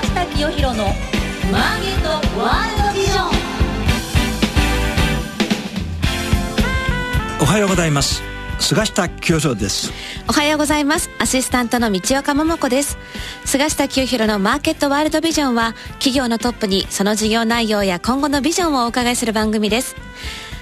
下清弘のマーケットワールドビジョン。おはようございます。菅下清弘です。おはようございます。アシスタントの道岡桃子です。菅下清弘のマーケットワールドビジョンは企業のトップにその事業内容や今後のビジョンをお伺いする番組です。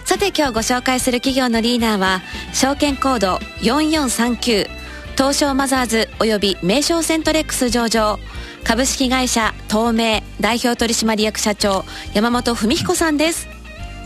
さて今日ご紹介する企業のリーダーは証券コード4439東証マザーズ及び名称セントレックス上場。株式会社東名代表取締役社長山本文彦さんです。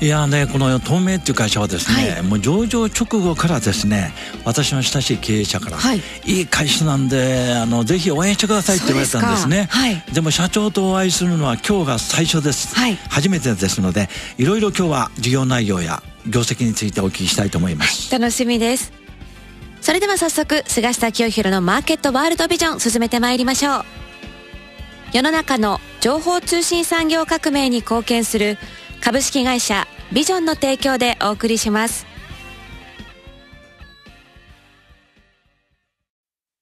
いやねこの東名っていう会社はですね、はい、もう上場直後からですね私の親しい経営者から、はい、いい会社なんであのぜひ応援してくださいって言われたんですね。はい、でも社長とお会いするのは今日が最初です、はい、初めてですのでいろいろ今日は事業内容や業績についてお聞きしたいと思います、楽しみですそれでは早速菅下清弘のマーケットワールドビジョン進めてまいりましょう。世の中の情報通信産業革命に貢献する株式会社ビジョンの提供でお送りします。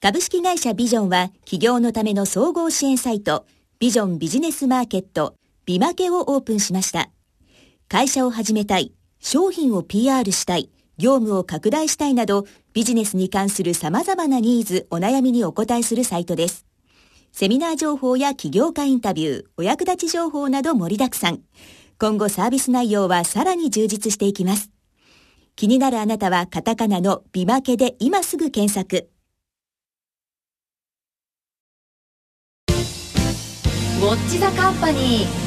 株式会社ビジョンは企業のための総合支援サイトビジョンビジネスマーケットビマケをオープンしました。会社を始めたい商品を PR したい業務を拡大したいなどビジネスに関する様々なニーズ、お悩みにお答えするサイトです。セミナー情報や起業家インタビュー、お役立ち情報など盛りだくさん。今後サービス内容はさらに充実していきます。気になるあなたはカタカナのビマケで今すぐ検索。ウォッチザカンパニー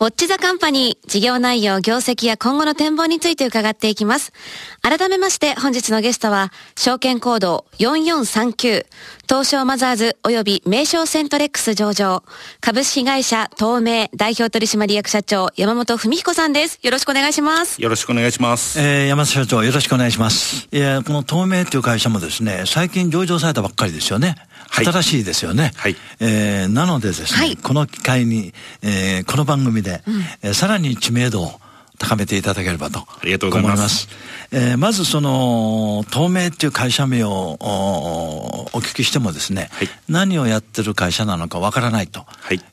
ウォッチザカンパニー、事業内容、業績や今後の展望について伺っていきます。改めまして本日のゲストは、証券コード4439、東証マザーズ及び名称セントレックス上場、株式会社東名代表取締役社長、山本文彦さんです。よろしくお願いします。よろしくお願いします。えー、山本社長、よろしくお願いします。いや、この東名という会社もですね、最近上場されたばっかりですよね。新しいですよね。はい。えー、なのでですね、はい、この機会に、えー、この番組で、うん、えー、さらに知名度を高めていただければとありがとうございます。えー、まずその、透明っていう会社名をお聞きしてもですね、はい、何をやってる会社なのかわからないと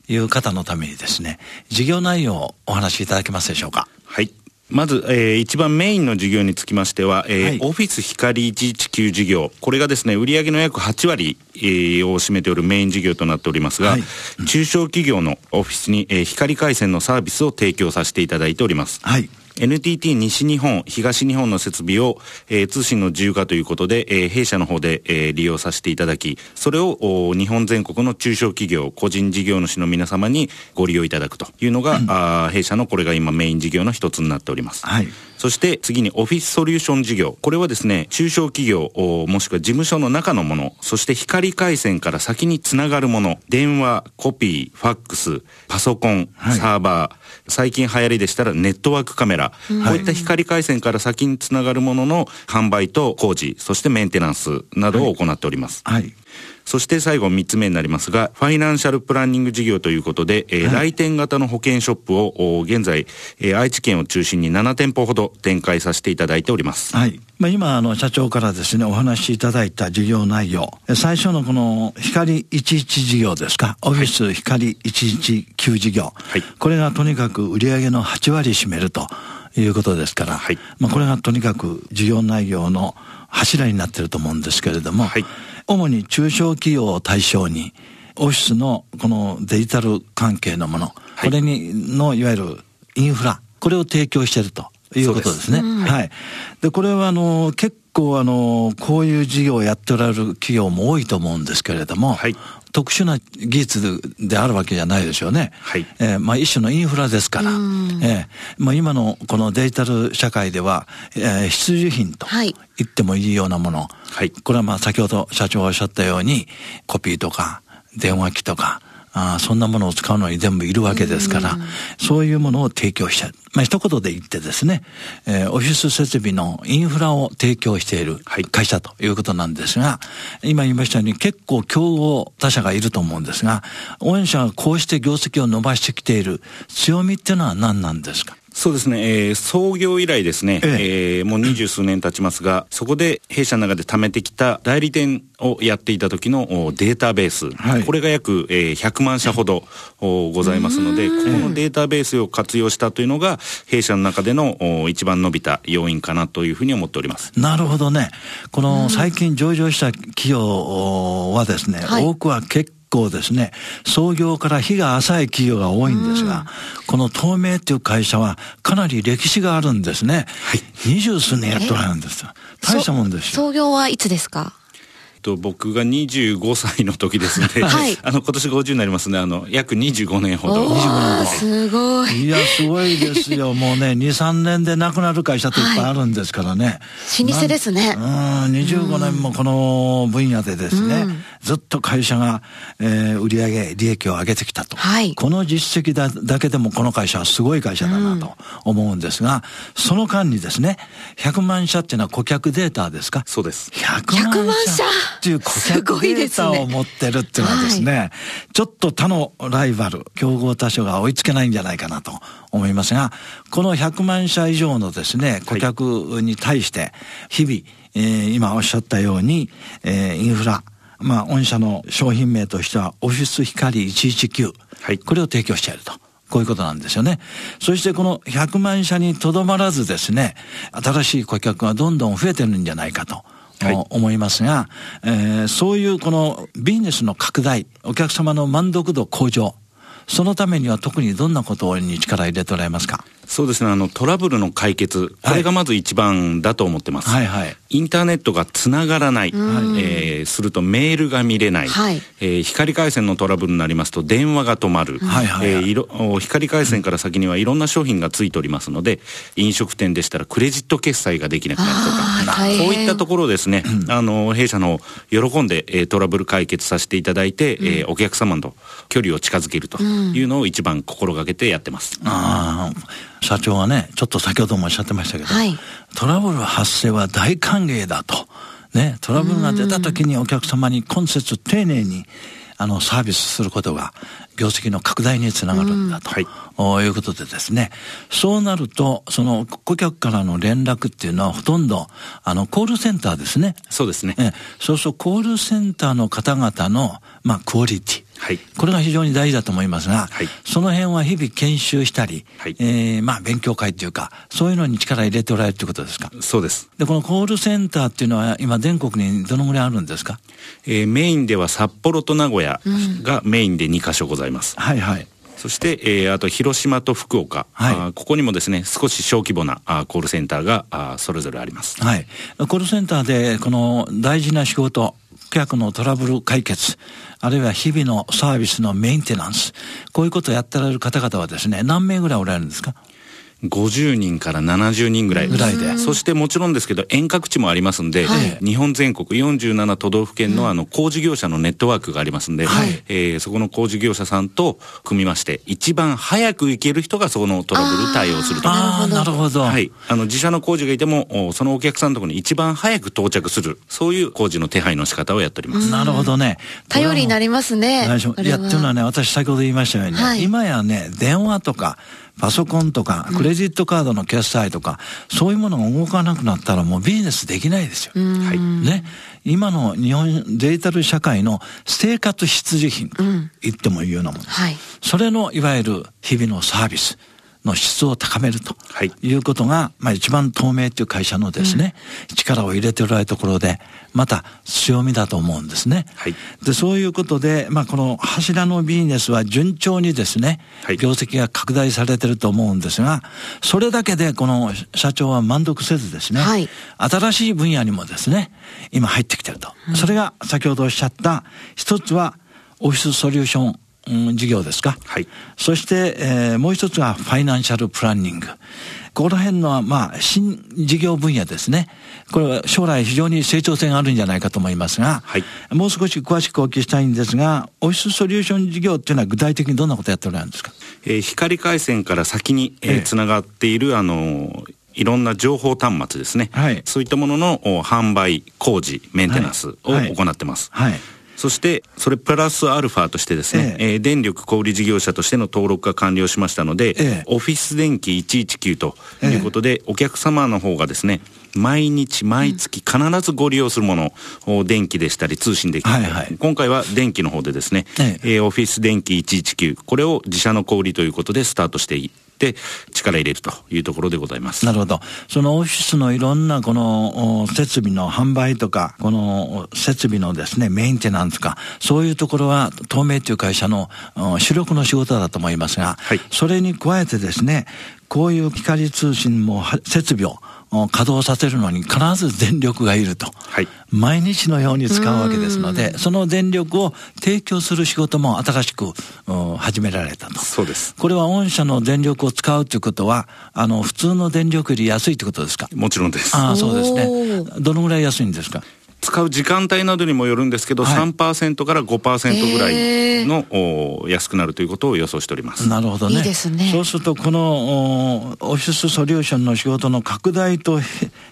いう方のためにですね、事業内容をお話しいただけますでしょうか。はい。まず、えー、一番メインの事業につきましては、えー、はい、オフィス光一地球事業。これがですね、売上の約8割、えー、を占めておるメイン事業となっておりますが、はい中小企業のオフィスに、えー、光回線のサービスを提供させていただいております。はい。NTT 西日本、東日本の設備を、えー、通信の自由化ということで、えー、弊社の方で、えー、利用させていただき、それを日本全国の中小企業、個人事業主の皆様にご利用いただくというのが、うん、あ弊社のこれが今メイン事業の一つになっております。はい。そして次にオフィスソリューション事業。これはですね、中小企業、もしくは事務所の中のもの、そして光回線から先につながるもの、電話、コピー、ファックス、パソコン、サーバー、最近流行りでしたらネットワークカメラ、こういった光回線から先につながるものの販売と工事、そしてメンテナンスなどを行っております。はい、はいそして最後3つ目になりますが、ファイナンシャルプランニング事業ということで、えー、はい、来店型の保険ショップを現在、えー、愛知県を中心に7店舗ほど展開させていただいております。はい。まあ、今、あの、社長からですね、お話しいただいた事業内容、最初のこの光11事業ですか、オフィス光119事業、はい、これがとにかく売上の8割占めるということですから、はい、まあ、これがとにかく事業内容の柱になっていると思うんですけれども、はい主に中小企業を対象に、オフィスのこのデジタル関係のもの、これにのいわゆるインフラ、これを提供しているということですね。すはい。で、これはあの、結構あの、こういう事業をやっておられる企業も多いと思うんですけれども、はい、特殊な技術であるわけじゃないでしょうね。はい。えー、まあ一種のインフラですから、えー、まあ今のこのデジタル社会では、えー、必需品と言ってもいいようなもの、はい。これはまあ先ほど社長がおっしゃったように、コピーとか電話機とか、あそんなものを使うのに全部いるわけですから、そういうものを提供したまあ、一言で言ってですね、えー、オフィス設備のインフラを提供している会社ということなんですが、今言いましたように結構競合他社がいると思うんですが、御社がこうして業績を伸ばしてきている強みっていうのは何なんですか？そうですね、えー、創業以来ですね、ええ。えー、もう二十数年経ちますが、そこで弊社の中で貯めてきた代理店をやっていた時のデータベース、はい、これが約、えー、100万社ほどございますので、ここのデータベースを活用したというのが、弊社の中での一番伸びた要因かなというふうに思っております。なるほどね。この最近上場した企業はですね、はい、多くは結構ですね、創業から日が浅い企業が多いんですが、うん、この東名っていう会社はかなり歴史があるんですね。はい。二十数年やっとられるんですよ。大したもんですよ。創業はいつですか？と、僕が25歳の時ですので、はい、あの、今年50になりますね、あの、約25年ほど。25年ほど。すごい。いや、すごいですよ。もうね、2、3年で亡くなる会社っていっぱいあるんですからね。はい、老舗ですね。うん、25年もこの分野でですね、うん、ずっと会社が、えー、売上利益を上げてきたと。はい、この実績だだけでもこの会社はすごい会社だなと思うんですが、うん、その間にですね、100万社っていうのは顧客データですか？そうです。100万社っていう顧客データを持ってるっていうのはですね、すねはい、ちょっと他のライバル、競合他社が追いつけないんじゃないかなと思いますが、この100万社以上のですね、顧客に対して、日々、えー、今おっしゃったように、えー、インフラ、まあ、御社の商品名としては、オフィス光119。はい。これを提供していると。こういうことなんですよね。そしてこの100万社にとどまらずですね、新しい顧客がどんどん増えてるんじゃないかと。思いますが、えー、そういうこのビジネスの拡大、お客様の満足度向上、そのためには特にどんなことに力入れておられますか？そうですね、あの、トラブルの解決、これがまず一番だと思ってます。はいはい。インターネットがつながらない、はい、えー、するとメールが見れない、はい、えー、光回線のトラブルになりますと電話が止まる、はいはい、えー、光回線から先にはいろんな商品がついておりますので、飲食店でしたらクレジット決済ができなくなるとか、そういったところですね、あの、弊社の喜んで、えー、トラブル解決させていただいて、うん、えー、お客様と距離を近づけるというのを一番心がけてやってます。うん、ああ。社長はね、ちょっと先ほどもおっしゃってましたけど、はい、トラブル発生は大歓迎だと。ね、トラブルが出た時にお客様に今節丁寧にあのサービスすることが業績の拡大につながるんだと、うん、いうことでですね、そうなると、その顧客からの連絡っていうのはほとんど、あの、コールセンターですね。そうですね。えそうそう、コールセンターの方々の、まあ、クオリティ。はい、これが非常に大事だと思いますが、はい、その辺は日々研修したり、はい、えー、まあ勉強会というか、そういうのに力入れておられるということですか？そうです。で、このコールセンターっていうのは今全国にどのぐらいあるんですか？えー、メインでは札幌と名古屋がメインで2箇所ございます。うん、はいはい。そして、えー、あと広島と福岡、はい、あここにもですね少し小規模なあコールセンターがあそれぞれあります。はい。コールセンターでこの大事な仕事、顧客のトラブル解決、あるいは日々のサービスのメンテナンス、こういうことをやってられる方々はですね、何名ぐらいおられるんですか？50人から70人ぐらい。ぐらいで。そしてもちろんですけど、遠隔地もありますんで、はい、日本全国47都道府県のあの工事業者のネットワークがありますんで、はい、えー、そこの工事業者さんと組みまして、一番早く行ける人がそのトラブル対応すると。ああ、なるほど。はい。あの、自社の工事がいても、そのお客さんのところに一番早く到着する、そういう工事の手配の仕方をやっております。なるほどね。頼りになりますね。いや、っていうのはね、私先ほど言いましたように、ね、はい、今やね、電話とか、パソコンとか、クレジットカードの決済とか、うん、そういうものが動かなくなったらもうビジネスできないですよ。はい。ね。今の日本デジタル社会の生活必需品と言ってもいいようなものです。はい。それのいわゆる日々のサービス。の質を高めるとい。うことが、はい、まあ一番透明という会社のですね、うん、力を入れておられるところで、また強みだと思うんですね。はい、で、そういうことで、まあこの柱のビジネスは順調にですね、はい、業績が拡大されてると思うんですが、それだけでこの社長は満足せずですね、はい、新しい分野にもですね、今入ってきてると。うん、それが先ほどおっしゃった一つはオフィスソリューションうん、事業ですか？はい。そして、えー、もう一つはファイナンシャルプランニング。この辺の、まあ、新事業分野ですね。これは将来非常に成長性があるんじゃないかと思いますが、はい、もう少し詳しくお聞きしたいんですが、オフィスソリューション事業っていうのは具体的にどんなことやっておられるんですか？えー、光回線から先に、えー、つながっている、あのいろんな情報端末ですね、はい、そういったものの販売、工事、メンテナンスを行ってます。はい、はいそしてそれプラスアルファとしてですね、ええ。えー、電力小売事業者としての登録が完了しましたので、ええ、オフィス電気119ということで、お客様の方がですね毎日毎月必ずご利用するもの、うん、電気でしたり通信できたり、はいはい、今回は電気の方でですね、ええ。ー、オフィス電気119これを自社の小売ということでスタートしてって力入れるというところでございます。なるほど。そのオフィスのいろんなこの設備の販売とか、この設備のですね、メンテナンスか、そういうところは透明という会社の主力の仕事だと思いますが、はい、それに加えてですね、こういう光通信も設備を稼働させるのに必ず電力がいると、はい、毎日のように使うわけですので、その電力を提供する仕事も新しく始められたと。そうです。これは御社の電力を使うということは、あの、普通の電力より安いということですか？もちろんです。ああ、そうですね。どのぐらい安いんですか？使う時間帯などにもよるんですけど、はい、3%から5%ぐらいの、お安くなるということを予想しております。なるほどね。いいですね。そうすると、このオフィスソリューションの仕事の拡大と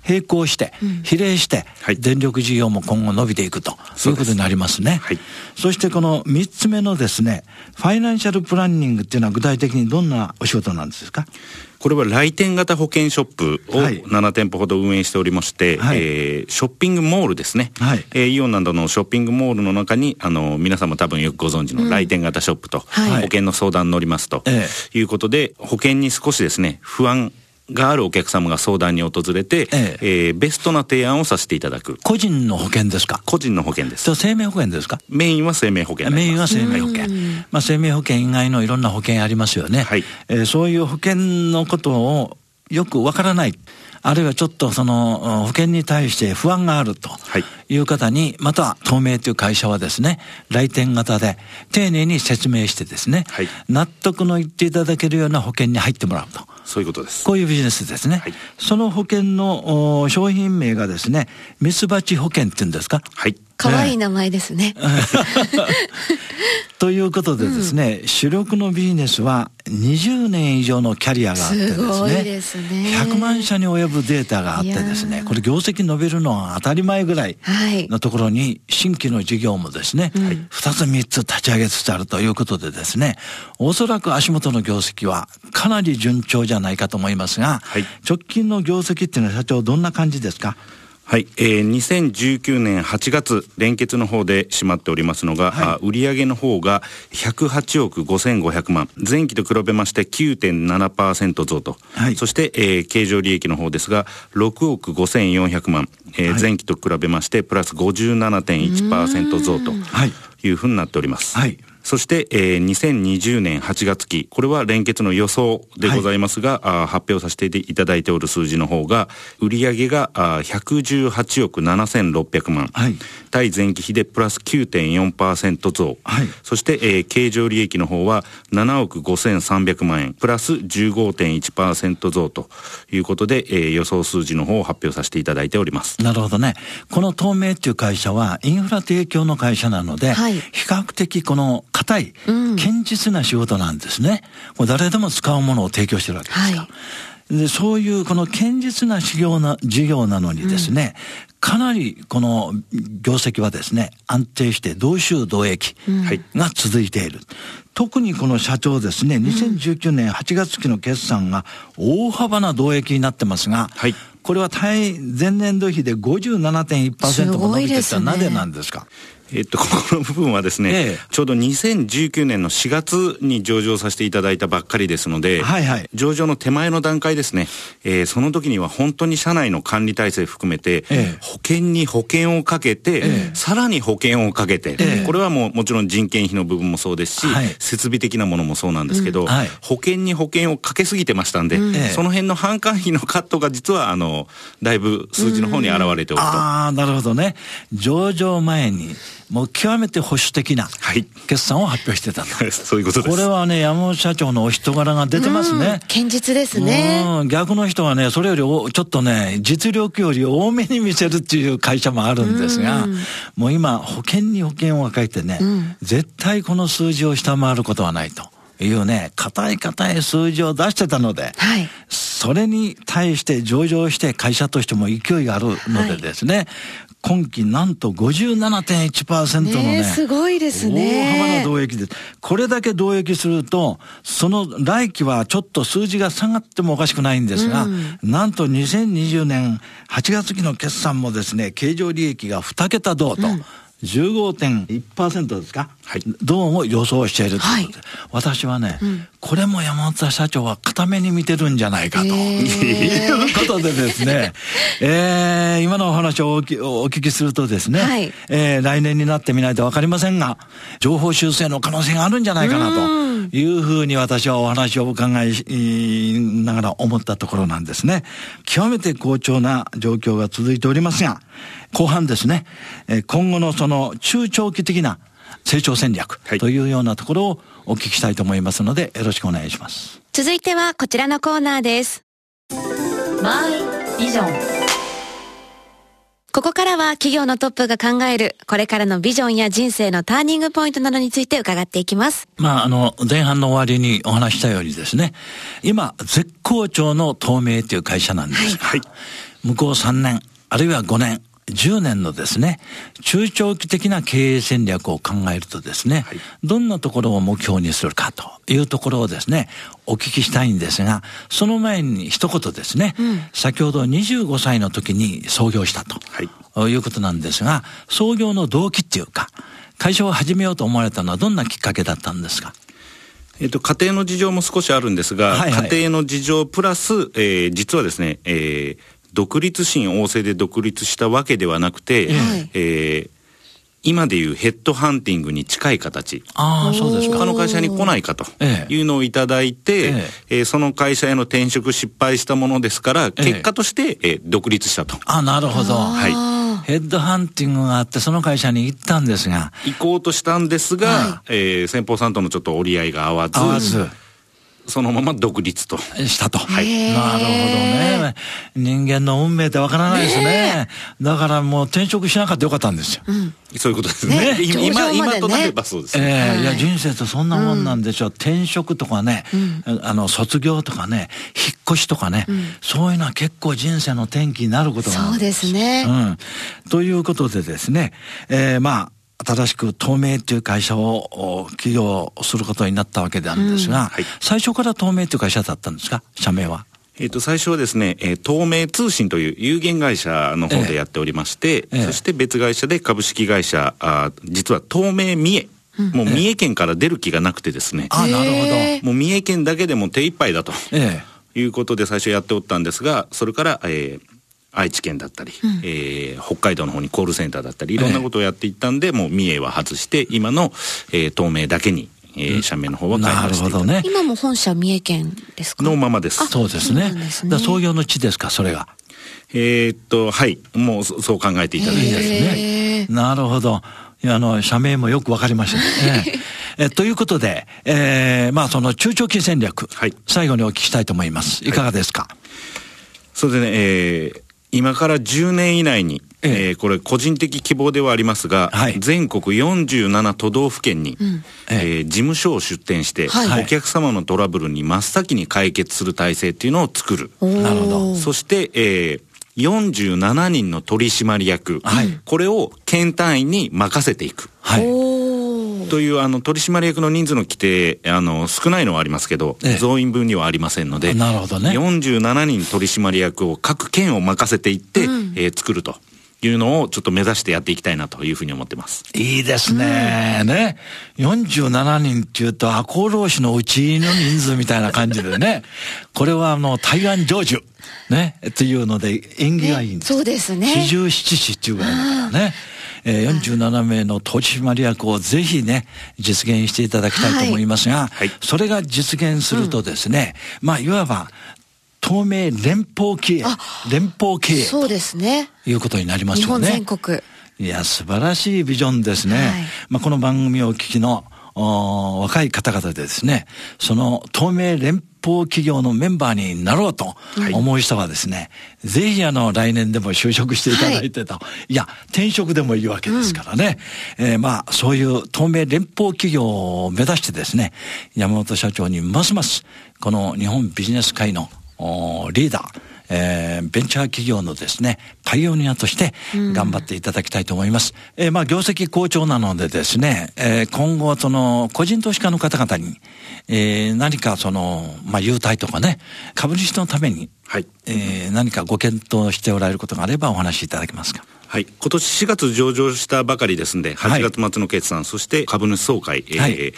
並行して、うん、比例して、はい、電力事業も今後伸びていくということになりますね。はい、そしてこの3つ目のですね、ファイナンシャルプランニングっていうのは具体的にどんなお仕事なんですか？これは来店型保険ショップを7店舗ほど運営しておりまして、はい、えー、ショッピングモールですね、はい、えー、イオンなどのショッピングモールの中にあの皆さんも多分よくご存知の来店型ショップと、保険の相談乗りますと、いうことで、保険に少しですね不安があるお客様が相談に訪れて、えええー、ベストな提案をさせていただく。個人の保険ですか？個人の保険です。生命保険ですか？メインは生命保険メインは生命保険。まあ生命保険以外のいろんな保険ありますよね。はい。えー、そういう保険のことをよくわからない。あるいはちょっとその保険に対して不安があるという方に、また透明という会社はですね、来店型で丁寧に説明してですね、はい、納得の言っていただけるような保険に入ってもらうと。そういうことです。こういうビジネスですね。はい、その保険の商品名がですね、ミツバチ保険っていうんですか？はい。可愛い名前ですね。ということでですね、うん、主力のビジネスは20年以上のキャリアがあってですね、すすね。100万社に及ぶデータがあってですね、これ業績伸びるのは当たり前ぐらいのところに新規の事業もですね、はい、2つ3つ立ち上げつつあるということでですね、おそらく足元の業績はかなり順調じゃないかと思いますが、はい、直近の業績っていうのは社長どんな感じですか？はい、えー、2019年8月連結の方で閉まっておりますのが、はい、売上の方が108億5500万前期と比べまして9.7%増と、はい、そして、えー、経常利益の方ですが6億5400万、えー、前期と比べましてプラス57.1%増というふうになっております。はいそして、えー、2020年8月期、これは連結の予想でございますが、はい、あ発表させていただいておる数字の方が、売上があ118億7600万、はい、対前期比でプラス9.4%増、はい、そして、えー、経常利益の方は7億5300万円、プラス15.1%増ということで、えー、予想数字の方を発表させていただいております。なるほどね。この透明っていう会社は、インフラ提供の会社なので、はい、比較的この硬い、堅実な仕事なんですね。もう誰でも使うものを提供してるわけですから。はい。でそういうこの堅実な事業な事業なのにですね、うん、かなりこの業績はですね、安定して同収同益が続いている。うん、特にこの社長ですね、2019年8月期の決算が大幅な同益になってますが、はい、これは対前年度比で57.1%も伸びてたらなぜなんですか？えっと、ここの部分はですね、ええ、ちょうど2019年の4月に上場させていただいたばっかりですので、はいはい、上場の手前の段階ですね、えー、その時には本当に社内の管理体制含めて、え、保険に保険をかけて、さらに保険をかけて、これはもうもちろん人件費の部分もそうですし、はい、設備的なものもそうなんですけど、うん。はい、保険に保険をかけすぎてましたんで、うん、その辺の販管費のカットが実は、あの、だいぶ数字の方に現れておると。ああ、なるほどね。上場前に、もう極めて保守的な決算を発表してたと。はい、そういうことです。これはね、山本社長のお人柄が出てますね。堅実ですね。逆の人はね、それよりおちょっとね、実力より多めに見せるっていう会社もあるんですが、もう今、保険に保険を書いてね、絶対この数字を下回ることはないと。いうね、硬い硬い数字を出してたので、はい、それに対して上場して会社としても勢いがあるのでですね、はい、今期なんと57.1%のね。ねすごいですね。大幅な増益です。これだけ増益すると、その来期はちょっと数字が下がってもおかしくないんですが、うん、なんと2020年8月期の決算もですね、経常利益が2桁同と。うん15.1%ですか、はい、どうも予想しているということで、はい、私はね、うん、これも山本社長は固めに見てるんじゃないかと。いうことでですね、えー、今のお話をお聞きするとですね、はい、えー、来年になってみないと分かりませんが、情報修正の可能性があるんじゃないかなと。いうふうに私はお話を伺いながら思ったところなんですね。極めて好調な状況が続いておりますが、後半ですね、今後のその中長期的な成長戦略というようなところをお聞きしたいと思いますので、よろしくお願いします。続いてはこちらのコーナーです。マイビジョンここからは企業のトップが考える、これからのビジョンや人生のターニングポイントなどについて伺っていきます。まあ、あの、前半の終わりにお話したようにですね、今、絶好調の透明という会社なんです。はい。向こう3年、あるいは5年、10年のですね、中長期的な経営戦略を考えるとですね、はい、どんなところを目標にするかというところをですね、お聞きしたいんですが、その前に一言ですね、うん、先ほど25歳の時に創業したと、はい、いうことなんですが、創業の動機っていうか、会社を始めようと思われたのはどんなきっかけだったんですか？えっと、家庭の事情も少しあるんですが、はいはい、家庭の事情プラス、えー、実はですね、えー、独立心旺盛で独立したわけではなくて、はい、えー今でいうヘッドハンティングに近い形。ああ、そうですか。他の会社に来ないかというのをいただいて、えええー、その会社への転職失敗したものですから、結果として、えー、独立したと。あなるほど。はい。ヘッドハンティングがあって、その会社に行ったんですが。行こうとしたんですが、はい、えー、先方さんとのちょっと折り合いが合わず。合わず。そのまま独立と。したと。はい。なるほどね。人間の運命ってわからないですね。だからもう転職しなかったよかったんですよ。うん、そういうことですね。ね今、今となればそうですね。ええー、いや人生ってそんなもんなんでしょう。転職とかね、うん、あの、卒業とかね、引っ越しとかね、うん、そういうのは結構人生の転機になることがそうですね。うん。ということでですね、えー、まあ、新しく透明という会社を起業することになったわけなんですが、うんはい、最初から透明という会社だったんですか？社名は？えっ、と、最初はですね、えー、透明通信という有限会社の方でやっておりまして、えー、そして別会社で株式会社、あ実は透明三重。もう三重県から出る気がなくてですね。あ、なるほど。もう三重県だけでも手一杯だと。えー、いうことで最初やっておったんですが、それから、えー、愛知県だったり、うん、えー、北海道の方にコールセンターだったりいろんなことをやっていったんで、えー、もう三重は外して今の、えー、東名だけにえー、社名の方は開発していたね、今も本社三重県ですか？のままです。そうですね。すね創業の地ですか、それが。えー、っと、はい。もうそう考えていただいてですね。なるほど。あの、社名もよくわかりましたね。えということで、えー、まあその中長期戦略、はい、最後にお聞きしたいと思います。いかがですか、はい、そうですね、えー、今から10年以内に、ええ。えー、これ個人的希望ではありますが、はい、全国47都道府県に、うん、えー、事務所を出店して、はい、お客様のトラブルに真っ先に解決する体制っていうのを作る。なるほど。そして、えー、47人の取締役、はい、これを県単位に任せていく。はいというあの取締役の人数の規定あの少ないのはありますけど、ええ、増員分にはありませんのでなるほど、ね、47人取締役を各県を任せていって、うん、えー、作ると。いうのをちょっと目指してやっていきたいなというふうに思ってます。いいですね。うん、ね。47人っていうと赤穂浪士のうちの人数みたいな感じでね。これはあの台湾成就。ね。っていうので縁起がいいんです。そうですね。四十七士っていうぐらいだからね。えー、47名の取締役をぜひね、実現していただきたいと思いますが、はい、それが実現するとですね、うん、まあ、いわば、透明連邦経営、連邦経営。そうですね。いうことになりますよね。日本全国。いや、素晴らしいビジョンですね。はい、まあ、この番組をお聞きの若い方々でですね、その透明連邦企業のメンバーになろうと思う人はですね、はい、ぜひあの来年でも就職していただいてと、はい、いや、転職でもいいわけですからね、うん、えー、まあそういう透明連邦企業を目指してですね、山本社長にますますこの日本ビジネス界のリーダー、えー、ベンチャー企業のですね、パイオニアとして頑張っていただきたいと思います。うん、えー、まあ、業績好調なのでですね、えー、今後、その、個人投資家の方々に、えー、何かその、まあ、優待とかね、株主のために、はい。えー、何かご検討しておられることがあればお話しいただけますか？はい。今年4月上場したばかりですんで、8月末の決算、はい、そして株主総会、えー、はい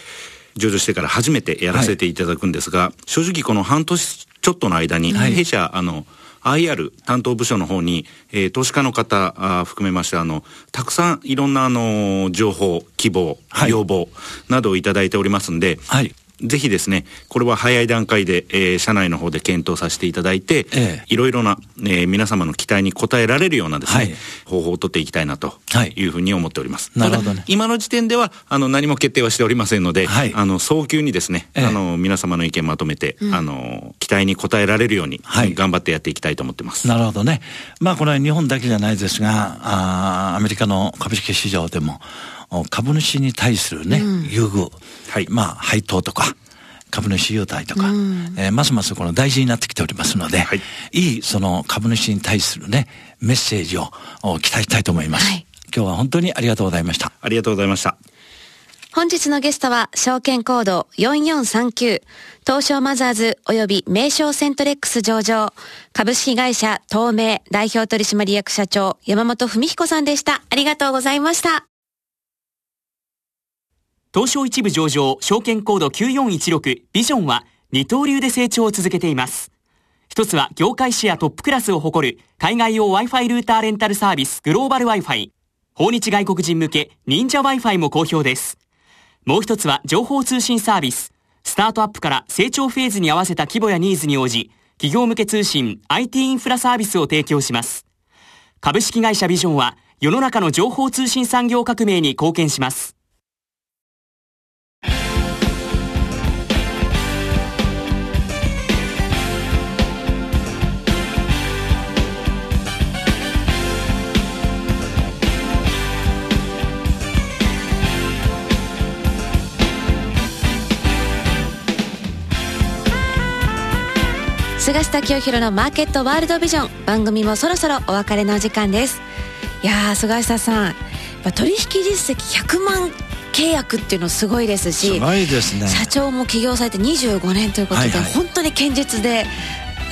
上場してから初めてやらせていただくんですが、はい、正直この半年ちょっとの間に、弊社、あの、IR 担当部署の方に、えー、投資家の方あ含めまして、あの、たくさんいろんな、あの、情報、希望、要望などをいただいておりますんで、はい、ぜひですね、これは早い段階で、えー、社内の方で検討させていただいて、ええ、いろいろな、えー、皆様の期待に応えられるようなですね、はい、方法を取っていきたいなというふうに思っております。なるほどね。今の時点では、あの、何も決定はしておりませんので、はい、あの、早急にですね、え、あの、皆様の意見まとめて、うん、あの、期待に応えられるように、はい、頑張ってやっていきたいと思ってます。なるほどね。まあ、これは日本だけじゃないですが、あアメリカの株式市場でも、株主に対するね、うん、優遇、はい、まあ、配当とか、株主優待とか、うん、えー、ますますこの大事になってきておりますので、はい、いいその株主に対するね、メッセージを期待したいと思います。はい、今日は本当にありがとうございました。ありがとうございました。本日のゲストは、証券コード4439、東証マザーズ及び名称セントレックス上場、株式会社東名代表取締役社長、山本文彦さんでした。ありがとうございました。東証一部上場、証券コード9416ビジョンは二刀流で成長を続けています。一つは業界シェアトップクラスを誇る海外用 Wi-Fi ルーターレンタルサービスグローバル Wi-Fi。訪日外国人向け忍者 Wi-Fi も好評です。もう一つは情報通信サービス。スタートアップから成長フェーズに合わせた規模やニーズに応じ、企業向け通信 IT インフラサービスを提供します。株式会社ビジョンは世の中の情報通信産業革命に貢献します。菅下清弘のマーケットワールドビジョン。番組もそろそろお別れのお時間です。いやー菅下さん。取引実績100万契約っていうのすごいですしすごいですね。社長も起業されて25年ということで、はいはい、本当に堅実で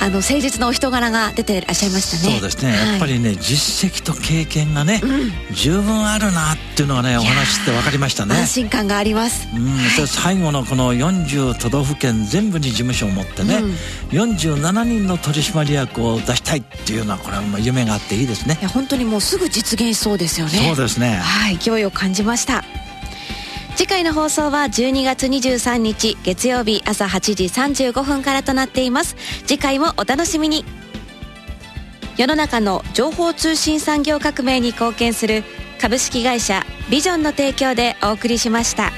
あの誠実なお人柄が出ていらっしゃいましたね。そうですね、はい、やっぱりね実績と経験がね、うん、十分あるなっていうのがねお話って分かりましたね。安心感があります。うん、はい、最後のこの40都道府県全部に事務所を持ってね、うん、47人の取締役を出したいっていうのはこれはもう夢があっていいですね。いや本当にもうすぐ実現しそうですよね。そうですね。はい。勢いを感じました次回の放送は12月23日月曜日朝8時35分からとなっています次回もお楽しみに世の中の情報通信産業革命に貢献する株式会社ビジョンの提供でお送りしました。